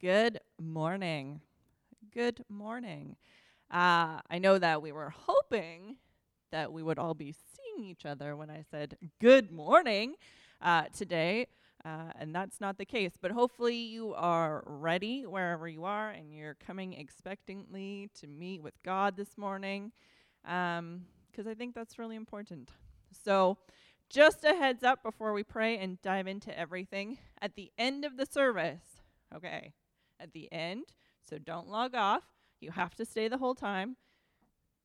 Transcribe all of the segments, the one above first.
Good morning. Good morning. Uh, I know that we were hoping that we would all be seeing each other when I said good morning uh, today, uh, and that's not the case. But hopefully, you are ready wherever you are and you're coming expectantly to meet with God this morning, because um, I think that's really important. So, just a heads up before we pray and dive into everything. At the end of the service, okay, at the end, so don't log off. You have to stay the whole time.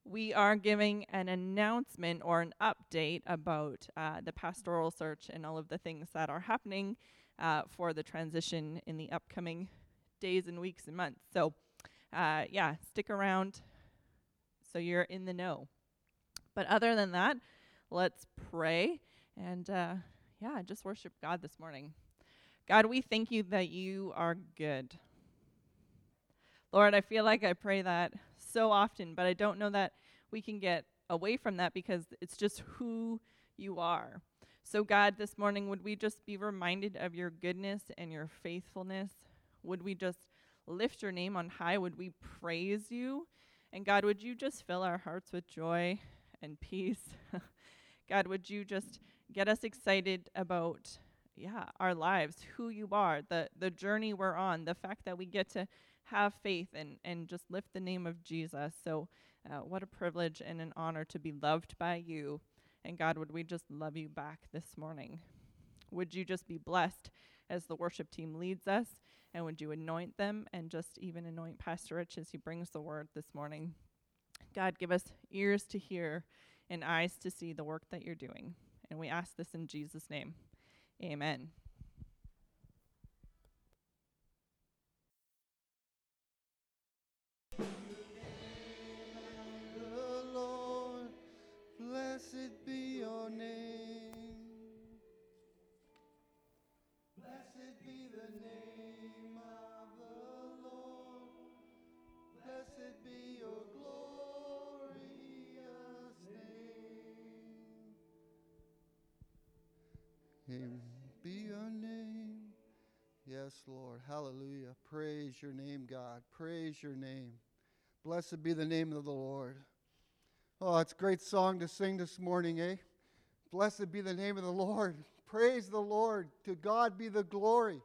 We are giving an announcement or an update about uh, the pastoral search and all of the things that are happening uh, for the transition in the upcoming days and weeks and months. So, uh, yeah, stick around so you're in the know. But other than that, let's pray and, uh, yeah, just worship God this morning. God, we thank you that you are good. Lord, I feel like I pray that so often, but I don't know that we can get away from that because it's just who you are. So, God, this morning, would we just be reminded of your goodness and your faithfulness? Would we just lift your name on high? Would we praise you? And God, would you just fill our hearts with joy and peace? God, would you just get us excited about yeah, our lives, who you are, the the journey we're on, the fact that we get to have faith and, and just lift the name of Jesus. So, uh, what a privilege and an honor to be loved by you. And God, would we just love you back this morning? Would you just be blessed as the worship team leads us? And would you anoint them and just even anoint Pastor Rich as he brings the word this morning? God, give us ears to hear and eyes to see the work that you're doing. And we ask this in Jesus' name. Amen. Blessed be your name. Blessed be the name of the Lord. Blessed be your glorious name. Be your name. Yes, Lord. Hallelujah. Praise your name, God. Praise your name. Blessed be the name of the Lord. Oh, it's a great song to sing this morning, eh? Blessed be the name of the Lord. Praise the Lord. To God be the glory.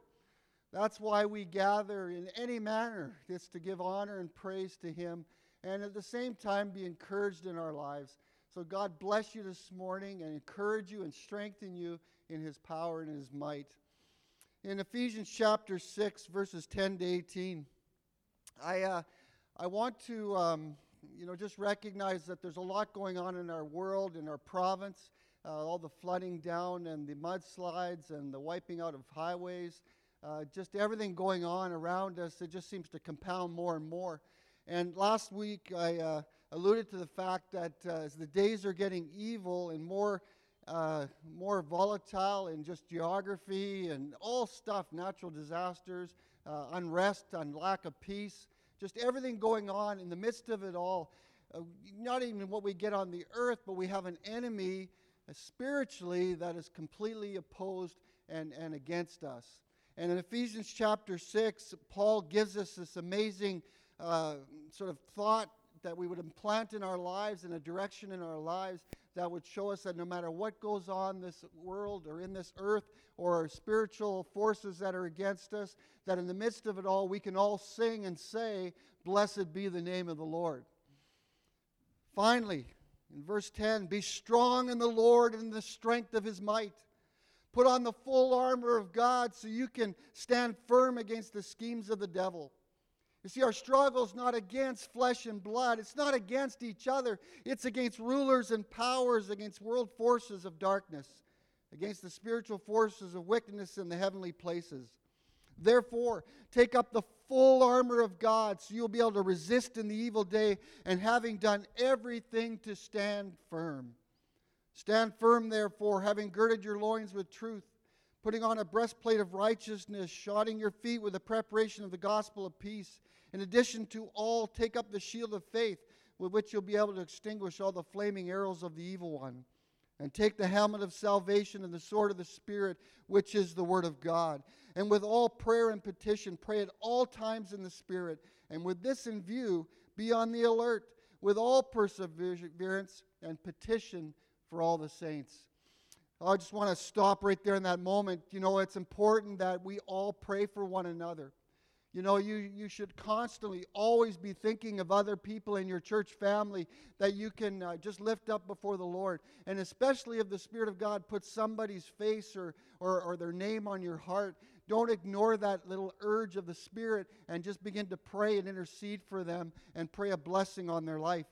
That's why we gather in any manner. It's to give honor and praise to Him and at the same time be encouraged in our lives. So God bless you this morning and encourage you and strengthen you in His power and His might. In Ephesians chapter 6, verses 10 to 18, I, uh, I want to. Um, you know, just recognize that there's a lot going on in our world, in our province, uh, all the flooding down and the mudslides and the wiping out of highways, uh, just everything going on around us. It just seems to compound more and more. And last week I uh, alluded to the fact that uh, as the days are getting evil and more, uh, more volatile in just geography and all stuff, natural disasters, uh, unrest and lack of peace just everything going on in the midst of it all. Uh, not even what we get on the earth, but we have an enemy uh, spiritually that is completely opposed and, and against us. And in Ephesians chapter 6, Paul gives us this amazing uh, sort of thought that we would implant in our lives and a direction in our lives that would show us that no matter what goes on in this world or in this earth or spiritual forces that are against us, that in the midst of it all, we can all sing and say, Blessed be the name of the Lord. Finally, in verse 10, be strong in the Lord and in the strength of his might. Put on the full armor of God so you can stand firm against the schemes of the devil. You see, our struggle is not against flesh and blood. It's not against each other. It's against rulers and powers, against world forces of darkness, against the spiritual forces of wickedness in the heavenly places. Therefore, take up the full armor of God so you'll be able to resist in the evil day, and having done everything to stand firm. Stand firm, therefore, having girded your loins with truth putting on a breastplate of righteousness, shodding your feet with the preparation of the gospel of peace. In addition to all, take up the shield of faith with which you'll be able to extinguish all the flaming arrows of the evil one. And take the helmet of salvation and the sword of the Spirit, which is the Word of God. And with all prayer and petition, pray at all times in the Spirit. And with this in view, be on the alert with all perseverance and petition for all the saints. I just want to stop right there in that moment. You know, it's important that we all pray for one another. You know, you, you should constantly always be thinking of other people in your church family that you can uh, just lift up before the Lord. And especially if the Spirit of God puts somebody's face or, or, or their name on your heart, don't ignore that little urge of the Spirit and just begin to pray and intercede for them and pray a blessing on their life.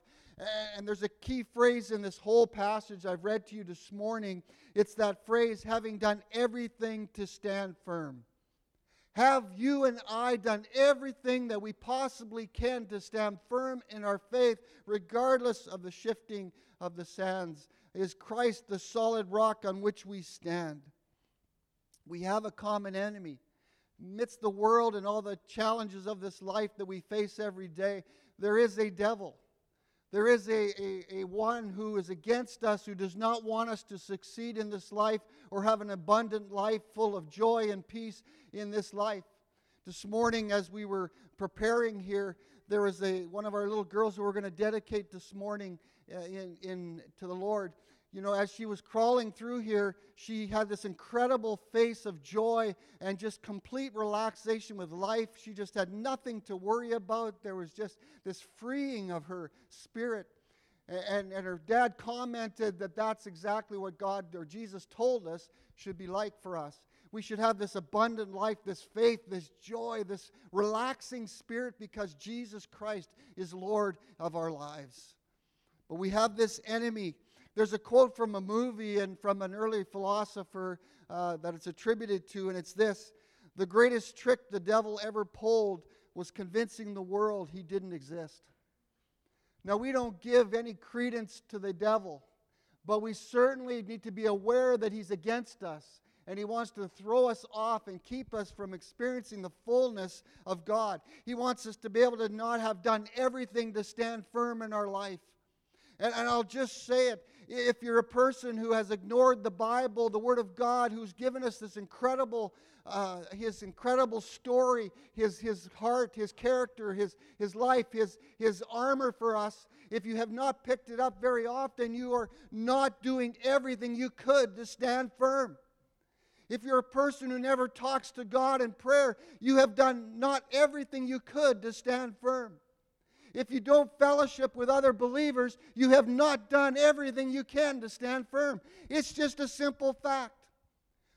And there's a key phrase in this whole passage I've read to you this morning. It's that phrase, having done everything to stand firm. Have you and I done everything that we possibly can to stand firm in our faith, regardless of the shifting of the sands? Is Christ the solid rock on which we stand? We have a common enemy. Amidst the world and all the challenges of this life that we face every day, there is a devil. There is a, a, a, one who is against us, who does not want us to succeed in this life or have an abundant life full of joy and peace in this life. This morning, as we were preparing here, there was a, one of our little girls who we're going to dedicate this morning uh, in, in, to the Lord you know, as she was crawling through here, she had this incredible face of joy and just complete relaxation with life. She just had nothing to worry about. There was just this freeing of her spirit. And, and her dad commented that that's exactly what God or Jesus told us should be like for us. We should have this abundant life, this faith, this joy, this relaxing spirit because Jesus Christ is Lord of our lives. But we have this enemy there's a quote from a movie and from an early philosopher uh, that it's attributed to, and it's this The greatest trick the devil ever pulled was convincing the world he didn't exist. Now, we don't give any credence to the devil, but we certainly need to be aware that he's against us and he wants to throw us off and keep us from experiencing the fullness of God. He wants us to be able to not have done everything to stand firm in our life. And, and I'll just say it if you're a person who has ignored the Bible, the Word of God, who's given us this incredible, uh, his incredible story, his, his heart, his character, his, his life, his, his armor for us, if you have not picked it up very often, you are not doing everything you could to stand firm. If you're a person who never talks to God in prayer, you have done not everything you could to stand firm. If you don't fellowship with other believers, you have not done everything you can to stand firm. It's just a simple fact.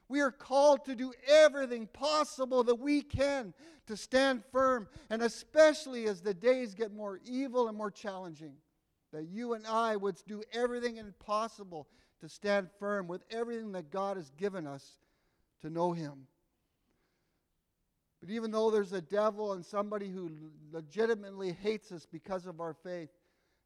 We are called to do everything possible that we can to stand firm, and especially as the days get more evil and more challenging, that you and I would do everything possible to stand firm with everything that God has given us to know Him. But even though there's a devil and somebody who legitimately hates us because of our faith,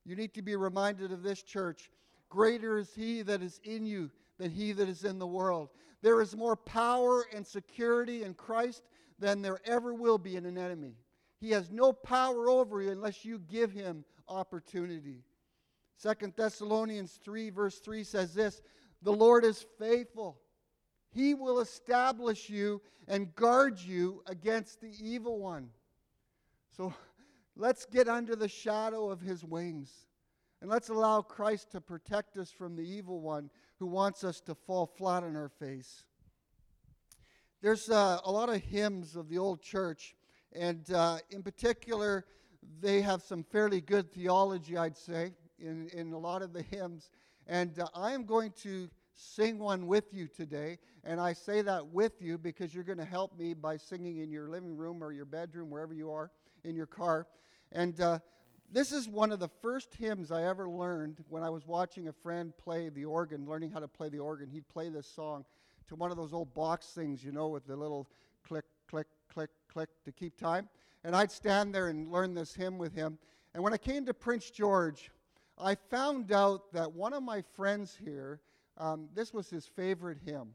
you need to be reminded of this church. Greater is he that is in you than he that is in the world. There is more power and security in Christ than there ever will be in an enemy. He has no power over you unless you give him opportunity. Second Thessalonians 3, verse 3 says this The Lord is faithful he will establish you and guard you against the evil one. So let's get under the shadow of his wings. And let's allow Christ to protect us from the evil one who wants us to fall flat on our face. There's uh, a lot of hymns of the old church, and uh, in particular, they have some fairly good theology, I'd say, in, in a lot of the hymns. And uh, I am going to sing one with you today. And I say that with you because you're going to help me by singing in your living room or your bedroom, wherever you are, in your car. And uh, this is one of the first hymns I ever learned when I was watching a friend play the organ, learning how to play the organ. He'd play this song to one of those old box things, you know, with the little click, click, click, click to keep time. And I'd stand there and learn this hymn with him. And when I came to Prince George, I found out that one of my friends here um, this was his favorite hymn.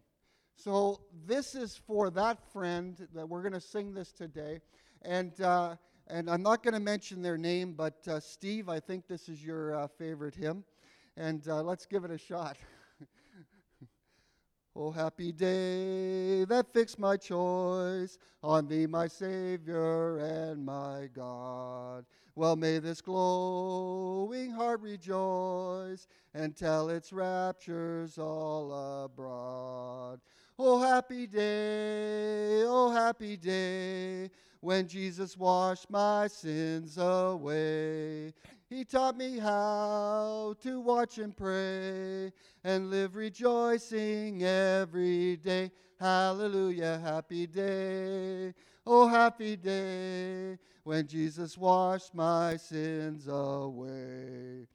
So this is for that friend that we're going to sing this today. And, uh, and I'm not going to mention their name, but uh, Steve, I think this is your uh, favorite hymn. And uh, let's give it a shot. Oh, happy day that fixed my choice on thee, my Savior and my God. Well, may this glowing heart rejoice and tell its raptures all abroad. Oh, happy day, oh, happy day, when Jesus washed my sins away. He taught me how to watch and pray and live rejoicing every day. Hallelujah, happy day. Oh, happy day when Jesus washed my sins away.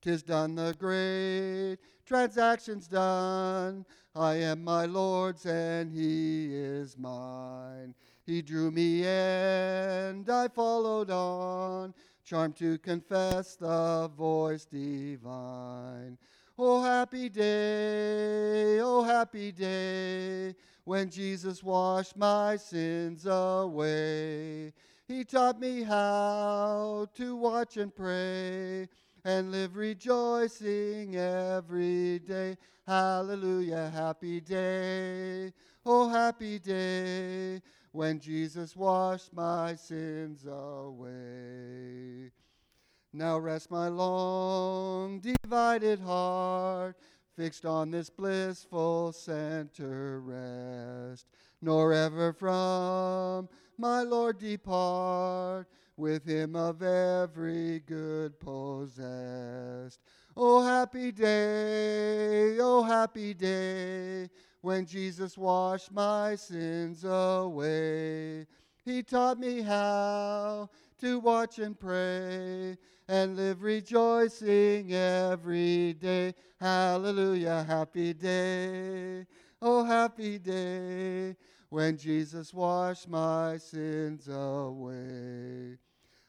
Tis done the great transaction's done. I am my Lord's and he is mine. He drew me and I followed on charmed to confess the voice divine. Oh, happy day, oh, happy day, when Jesus washed my sins away. He taught me how to watch and pray and live rejoicing every day. Hallelujah, happy day, oh, happy day, when Jesus washed my sins away. Now rest my long divided heart, fixed on this blissful center rest, nor ever from my Lord depart, with him of every good possessed. Oh, happy day, oh, happy day, when Jesus washed my sins away. He taught me how to watch and pray and live rejoicing every day. Hallelujah, happy day. Oh, happy day when Jesus washed my sins away.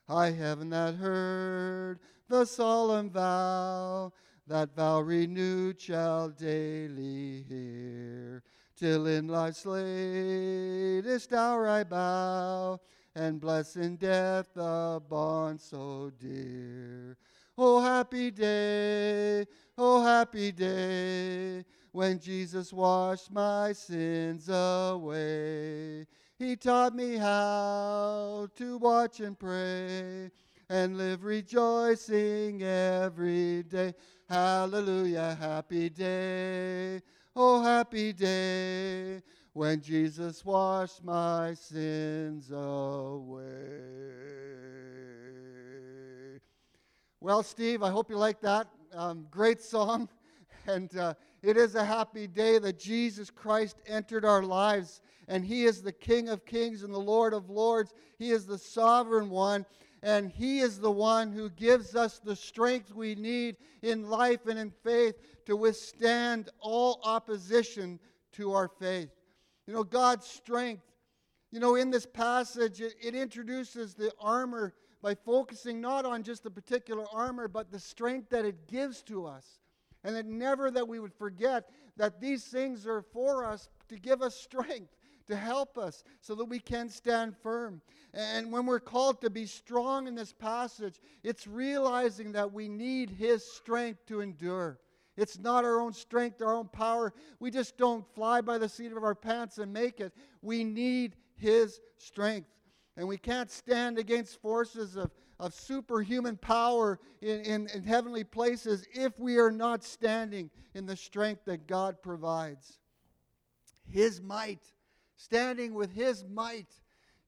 High heaven that heard the solemn vow that vow renewed shall daily hear, till in life's latest hour I bow and bless in death the bond so dear. Oh, happy day, oh, happy day, when Jesus washed my sins away. He taught me how to watch and pray and live rejoicing every day. Hallelujah, happy day. Oh, happy day when Jesus washed my sins away. Well, Steve, I hope you like that. Um, great song. And uh, it is a happy day that Jesus Christ entered our lives. And He is the King of kings and the Lord of lords. He is the sovereign one and He is the one who gives us the strength we need in life and in faith to withstand all opposition to our faith. You know, God's strength, you know, in this passage, it, it introduces the armor by focusing not on just the particular armor, but the strength that it gives to us. And that never that we would forget that these things are for us to give us strength to help us so that we can stand firm. And when we're called to be strong in this passage, it's realizing that we need His strength to endure. It's not our own strength, our own power. We just don't fly by the seat of our pants and make it. We need His strength. And we can't stand against forces of, of superhuman power in, in, in heavenly places if we are not standing in the strength that God provides. His might standing with His might.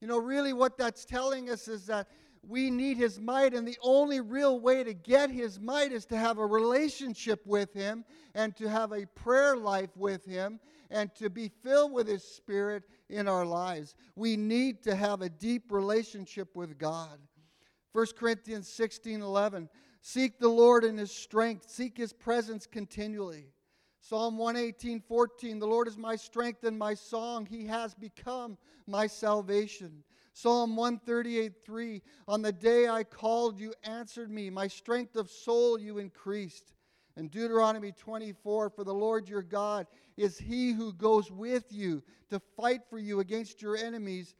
You know, really, what that's telling us is that we need His might, and the only real way to get His might is to have a relationship with Him and to have a prayer life with Him and to be filled with His Spirit in our lives. We need to have a deep relationship with God. 1 Corinthians 16 11. Seek the Lord in His strength, seek His presence continually. Psalm 118, 14, the Lord is my strength and my song. He has become my salvation. Psalm 138, 3, on the day I called, you answered me. My strength of soul you increased. And Deuteronomy 24, for the Lord your God is he who goes with you to fight for you against your enemies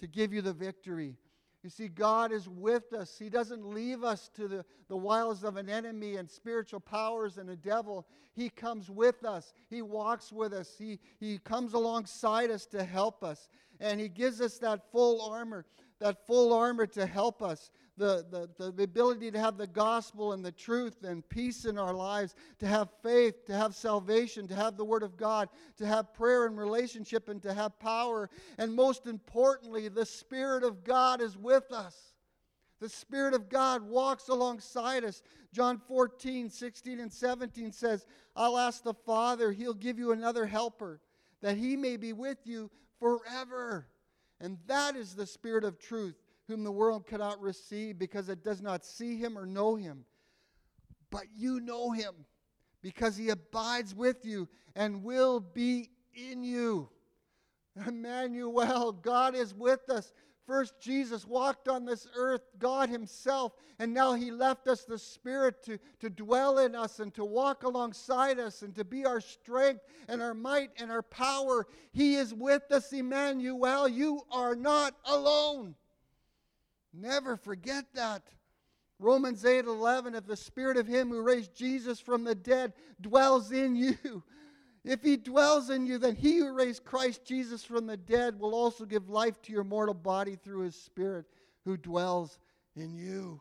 to give you the victory. You see, God is with us. He doesn't leave us to the, the wiles of an enemy and spiritual powers and a devil. He comes with us. He walks with us. He, he comes alongside us to help us. And He gives us that full armor, that full armor to help us the, the, the ability to have the gospel and the truth and peace in our lives, to have faith, to have salvation, to have the Word of God, to have prayer and relationship, and to have power. And most importantly, the Spirit of God is with us. The Spirit of God walks alongside us. John 14, 16, and 17 says, I'll ask the Father, He'll give you another helper, that He may be with you forever. And that is the Spirit of truth whom the world cannot receive because it does not see him or know him. But you know him because he abides with you and will be in you. Emmanuel, God is with us. First, Jesus walked on this earth, God Himself, and now He left us the Spirit to, to dwell in us and to walk alongside us and to be our strength and our might and our power. He is with us, Emmanuel. You are not alone. Never forget that. Romans 8 11, if the spirit of him who raised Jesus from the dead dwells in you, if he dwells in you, then he who raised Christ Jesus from the dead will also give life to your mortal body through his spirit who dwells in you.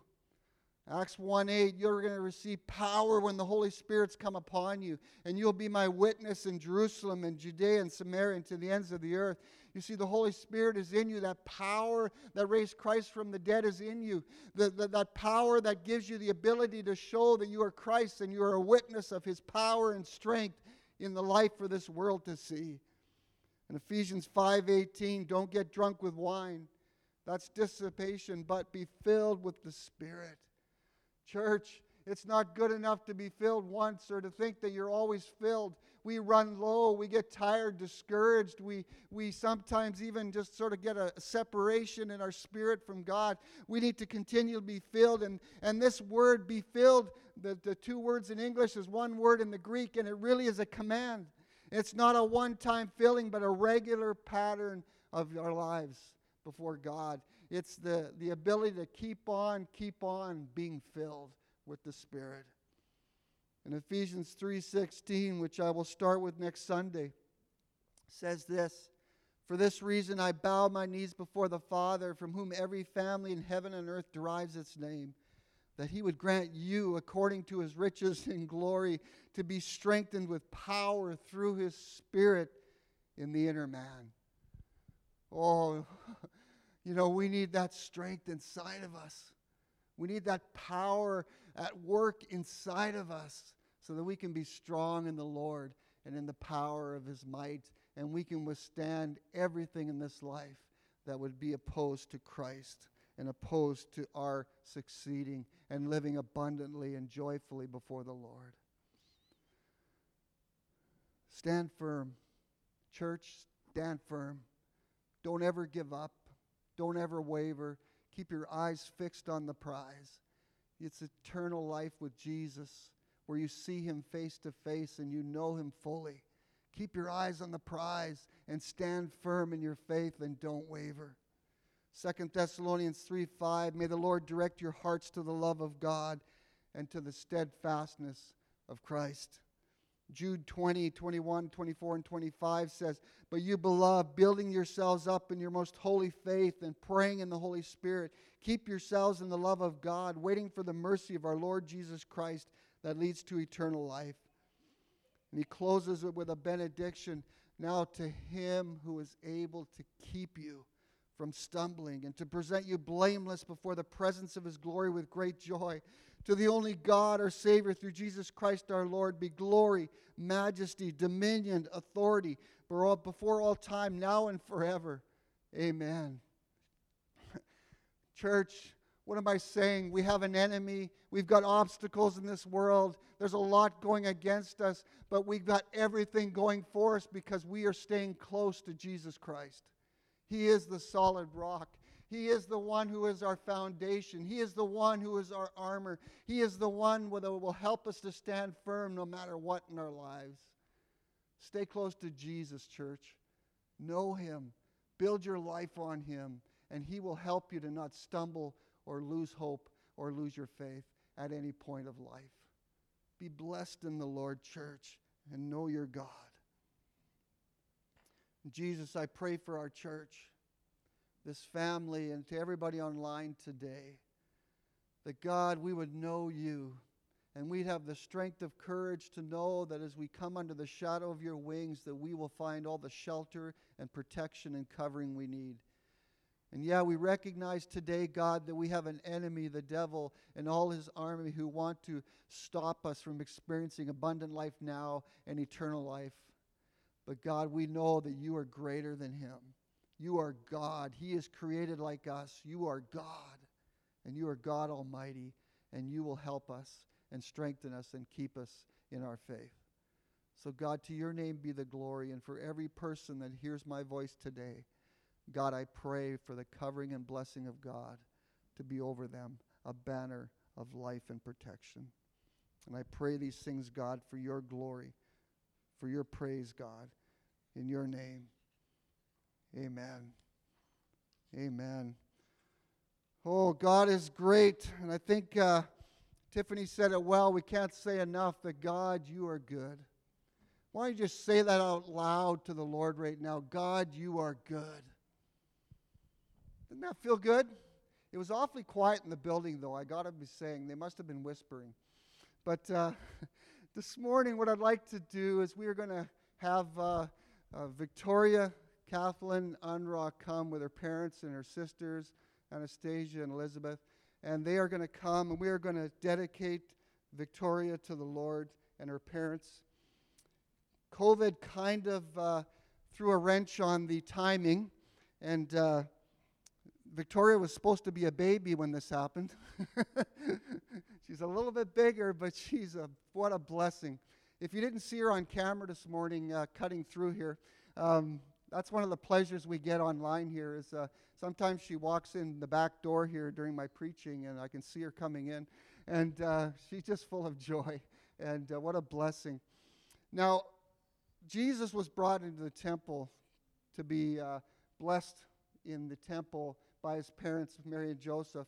Acts 1 8, you're going to receive power when the Holy Spirit's come upon you, and you'll be my witness in Jerusalem and Judea and Samaria and to the ends of the earth. You see, the Holy Spirit is in you. That power that raised Christ from the dead is in you. The, the, that power that gives you the ability to show that you are Christ and you are a witness of his power and strength in the life for this world to see. In Ephesians 5:18, don't get drunk with wine. That's dissipation, but be filled with the Spirit. Church, it's not good enough to be filled once or to think that you're always filled we run low, we get tired, discouraged, we, we sometimes even just sort of get a separation in our spirit from God. We need to continue to be filled. And, and this word, be filled, the, the two words in English is one word in the Greek, and it really is a command. It's not a one time filling, but a regular pattern of our lives before God. It's the, the ability to keep on, keep on being filled with the Spirit. In Ephesians 3:16, which I will start with next Sunday, says this, "For this reason I bow my knees before the Father, from whom every family in heaven and earth derives its name, that he would grant you according to his riches and glory to be strengthened with power through his spirit in the inner man." Oh, you know, we need that strength inside of us. We need that power at work inside of us so that we can be strong in the Lord and in the power of his might, and we can withstand everything in this life that would be opposed to Christ and opposed to our succeeding and living abundantly and joyfully before the Lord. Stand firm. Church, stand firm. Don't ever give up. Don't ever waver. Keep your eyes fixed on the prize. It's eternal life with Jesus, where you see him face to face and you know him fully. Keep your eyes on the prize and stand firm in your faith and don't waver. 2 Thessalonians 3 5, may the Lord direct your hearts to the love of God and to the steadfastness of Christ. Jude 20, 21, 24, and 25 says, But you, beloved, building yourselves up in your most holy faith and praying in the Holy Spirit, keep yourselves in the love of God, waiting for the mercy of our Lord Jesus Christ that leads to eternal life. And he closes it with a benediction. Now to him who is able to keep you from stumbling and to present you blameless before the presence of his glory with great joy. To the only God, our Savior, through Jesus Christ our Lord, be glory, majesty, dominion, authority before all time, now and forever. Amen. Church, what am I saying? We have an enemy. We've got obstacles in this world. There's a lot going against us, but we've got everything going for us because we are staying close to Jesus Christ. He is the solid rock. He is the one who is our foundation. He is the one who is our armor. He is the one that will help us to stand firm no matter what in our lives. Stay close to Jesus, church. Know Him. Build your life on Him. and He will help you to not stumble or lose hope or lose your faith at any point of life. Be blessed in the Lord, church, and know your God. Jesus, I pray for our church, this family, and to everybody online today that God, we would know you and we'd have the strength of courage to know that as we come under the shadow of your wings that we will find all the shelter and protection and covering we need. And yeah, we recognize today, God, that we have an enemy, the devil, and all his army who want to stop us from experiencing abundant life now and eternal life. But God, we know that you are greater than him. You are God. He is created like us. You are God. And you are God Almighty. And you will help us and strengthen us and keep us in our faith. So, God, to your name be the glory. And for every person that hears my voice today, God, I pray for the covering and blessing of God to be over them, a banner of life and protection. And I pray these things, God, for your glory, for your praise, God, in your name. Amen. Amen. Oh, God is great. And I think uh, Tiffany said it well. We can't say enough that God, you are good. Why don't you just say that out loud to the Lord right now? God, you are good. Didn't that feel good? It was awfully quiet in the building, though. I got to be saying they must have been whispering. But uh, this morning, what I'd like to do is we are going to have uh, uh, Victoria, Kathleen, Unra come with her parents and her sisters, Anastasia and Elizabeth, and they are going to come and we are going to dedicate Victoria to the Lord and her parents. COVID kind of uh, threw a wrench on the timing, and uh, Victoria was supposed to be a baby when this happened. she's a little bit bigger, but she's a what a blessing. If you didn't see her on camera this morning, uh, cutting through here, um, that's one of the pleasures we get online here. Is uh, sometimes she walks in the back door here during my preaching, and I can see her coming in, and uh, she's just full of joy. And uh, what a blessing! Now, Jesus was brought into the temple to be uh, blessed in the temple by his parents, Mary and Joseph.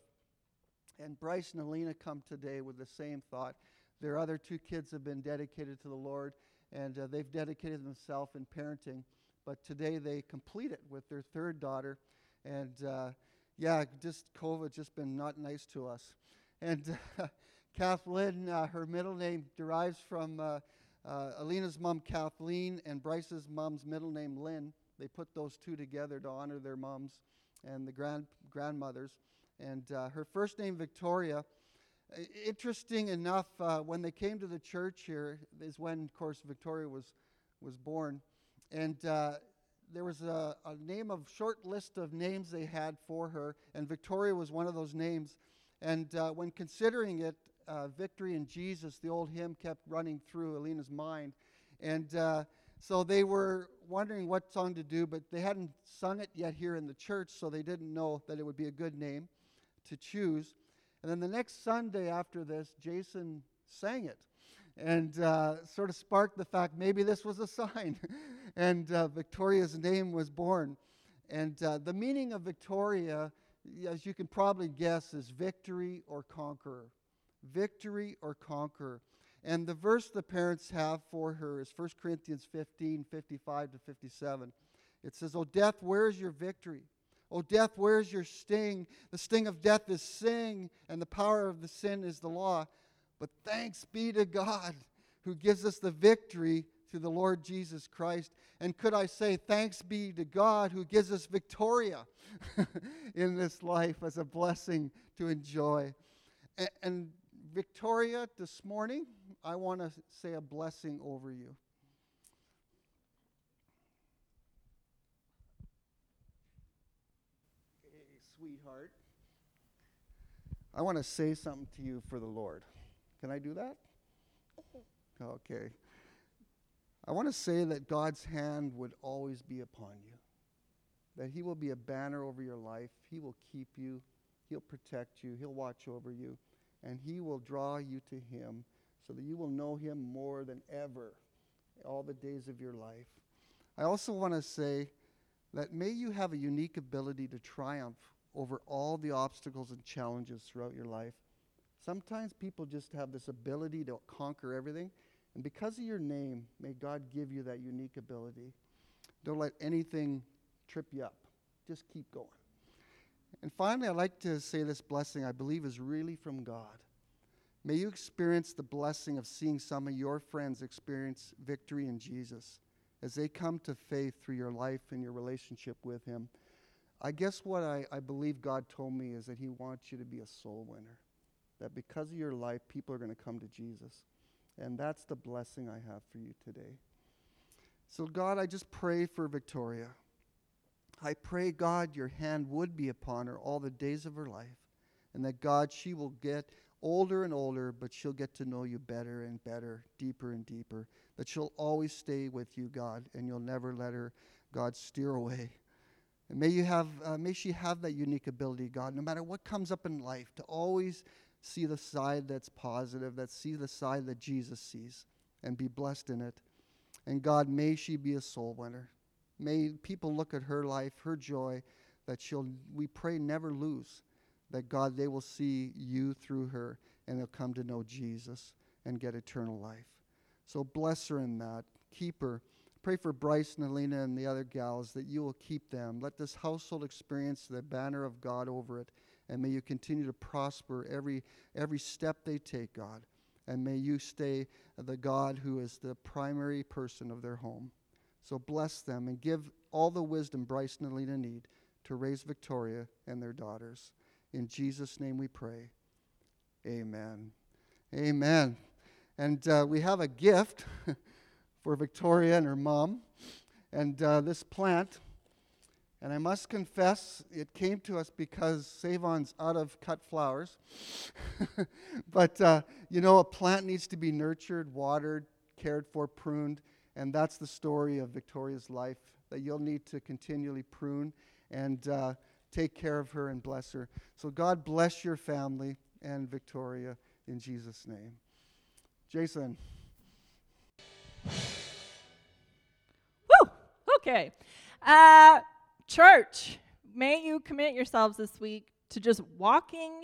And Bryce and Alina come today with the same thought. Their other two kids have been dedicated to the Lord, and uh, they've dedicated themselves in parenting. But today they complete it with their third daughter. And uh, yeah, just COVID just been not nice to us. And uh, Kathleen, uh, her middle name derives from uh, uh, Alina's mom, Kathleen, and Bryce's mom's middle name, Lynn. They put those two together to honor their moms and the grand grandmothers. And uh, her first name, Victoria. Interesting enough, uh, when they came to the church here, is when, of course, Victoria was was born, and uh, there was a, a, name of short list of names they had for her, and Victoria was one of those names. And uh, when considering it, uh, "Victory in Jesus," the old hymn kept running through Alina's mind, and so they were wondering what song to do, but they hadn't sung it yet here in the church, so they didn't know that it would be a good name to choose. And then the next Sunday after this, Jason sang it and uh, sort of sparked the fact maybe this was a sign. and uh, Victoria's name was born. And uh, the meaning of Victoria, as you can probably guess, is victory or conqueror. Victory or conqueror. And the verse the parents have for her is 1 Corinthians 15 55 to 57. It says, O death, where is your victory? O death, where is your sting? The sting of death is sin, and the power of the sin is the law. But thanks be to God who gives us the victory through the Lord Jesus Christ. And could I say, thanks be to God who gives us Victoria in this life as a blessing to enjoy. And, and Victoria, this morning, I want to say a blessing over you. I want to say something to you for the Lord. Can I do that? Okay. I want to say that God's hand would always be upon you, that He will be a banner over your life. He will keep you, He'll protect you, He'll watch over you, and He will draw you to Him so that you will know him more than ever all the days of your life. I also want to say that may you have a unique ability to triumph over all the obstacles and challenges throughout your life. Sometimes people just have this ability to conquer everything. And because of your name, may God give you that unique ability. Don't let anything trip you up. Just keep going. And finally, I'd like to say this blessing I believe is really from God. May you experience the blessing of seeing some of your friends experience victory in Jesus as they come to faith through your life and your relationship with Him. I guess what I, I believe God told me is that He wants you to be a soul winner. That because of your life, people are going to come to Jesus. And that's the blessing I have for you today. So, God, I just pray for Victoria. I pray, God, your hand would be upon her all the days of her life, and that, God, she will get older and older, but she'll get to know you better and better, deeper and deeper. That she'll always stay with you, God, and you'll never let her, God, steer away. And may you have, uh, may she have that unique ability, God, no matter what comes up in life, to always see the side that's positive, that see the side that Jesus sees, and be blessed in it. And God, may she be a soul winner. May people look at her life, her joy, that she'll, we pray, never lose. That God, they will see you through her and they'll come to know Jesus and get eternal life. So bless her in that. Keep her. Pray for Bryce and Alina and the other gals that you will keep them. Let this household experience the banner of God over it. And may you continue to prosper every, every step they take, God. And may you stay the God who is the primary person of their home. So bless them and give all the wisdom Bryce and Alina need to raise Victoria and their daughters. In Jesus' name we pray. Amen. Amen. And uh, we have a gift for Victoria and her mom. And uh, this plant, and I must confess, it came to us because Save-On's out of cut flowers. but, uh, you know, a plant needs to be nurtured, watered, cared for, pruned. And that's the story of Victoria's life that you'll need to continually prune and uh, take care of her and bless her. So God bless your family and Victoria in Jesus' name. Jason. Okay. Uh, church, may you commit yourselves this week to just walking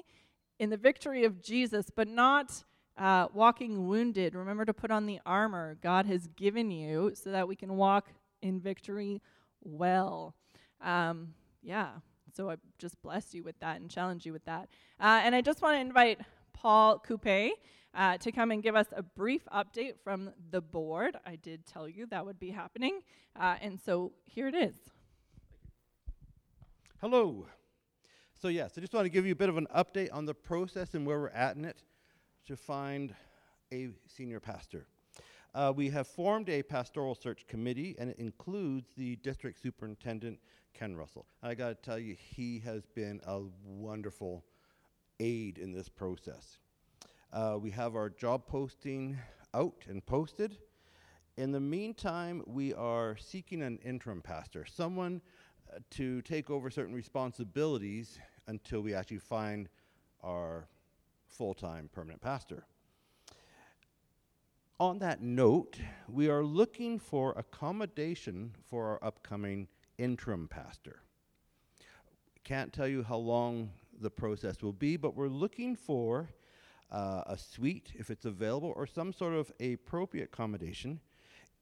in the victory of Jesus, but not uh, walking wounded. Remember to put on the armor God has given you so that we can walk in victory well. Um, yeah, so I just bless you with that and challenge you with that. Uh, and I just want to invite Paul Coupe uh, to come and give us a brief update from the board. I did tell you that would be happening. Uh, and so here it is. Hello. So, yes, I just want to give you a bit of an update on the process and where we're at in it to find a senior pastor. Uh, we have formed a pastoral search committee, and it includes the district superintendent, Ken Russell. I got to tell you, he has been a wonderful aid in this process. Uh, we have our job posting out and posted. In the meantime, we are seeking an interim pastor, someone uh, to take over certain responsibilities until we actually find our full time permanent pastor. On that note, we are looking for accommodation for our upcoming interim pastor. Can't tell you how long the process will be, but we're looking for uh, a suite if it's available or some sort of appropriate accommodation.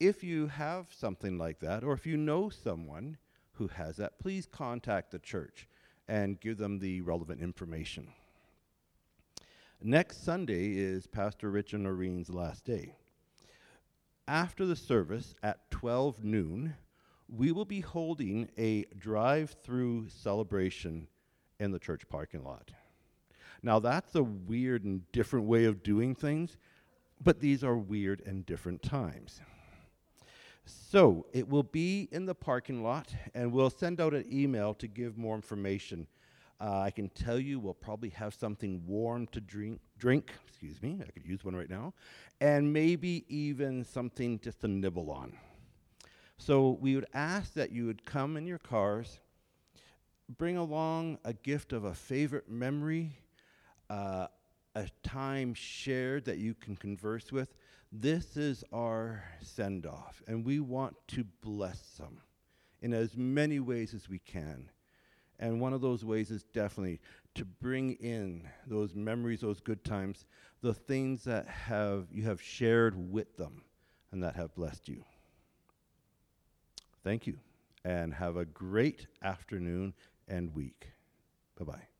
If you have something like that, or if you know someone who has that, please contact the church and give them the relevant information. Next Sunday is Pastor Rich and Noreen's last day. After the service at 12 noon, we will be holding a drive through celebration in the church parking lot. Now, that's a weird and different way of doing things, but these are weird and different times. So, it will be in the parking lot, and we'll send out an email to give more information uh, I can tell you we'll probably have something warm to drink, drink, excuse me, I could use one right now, and maybe even something just to nibble on. So we would ask that you would come in your cars, bring along a gift of a favorite memory, uh, a time shared that you can converse with. This is our send off, and we want to bless them in as many ways as we can. And one of those ways is definitely to bring in those memories, those good times, the things that have you have shared with them and that have blessed you. Thank you and have a great afternoon and week. Bye-bye.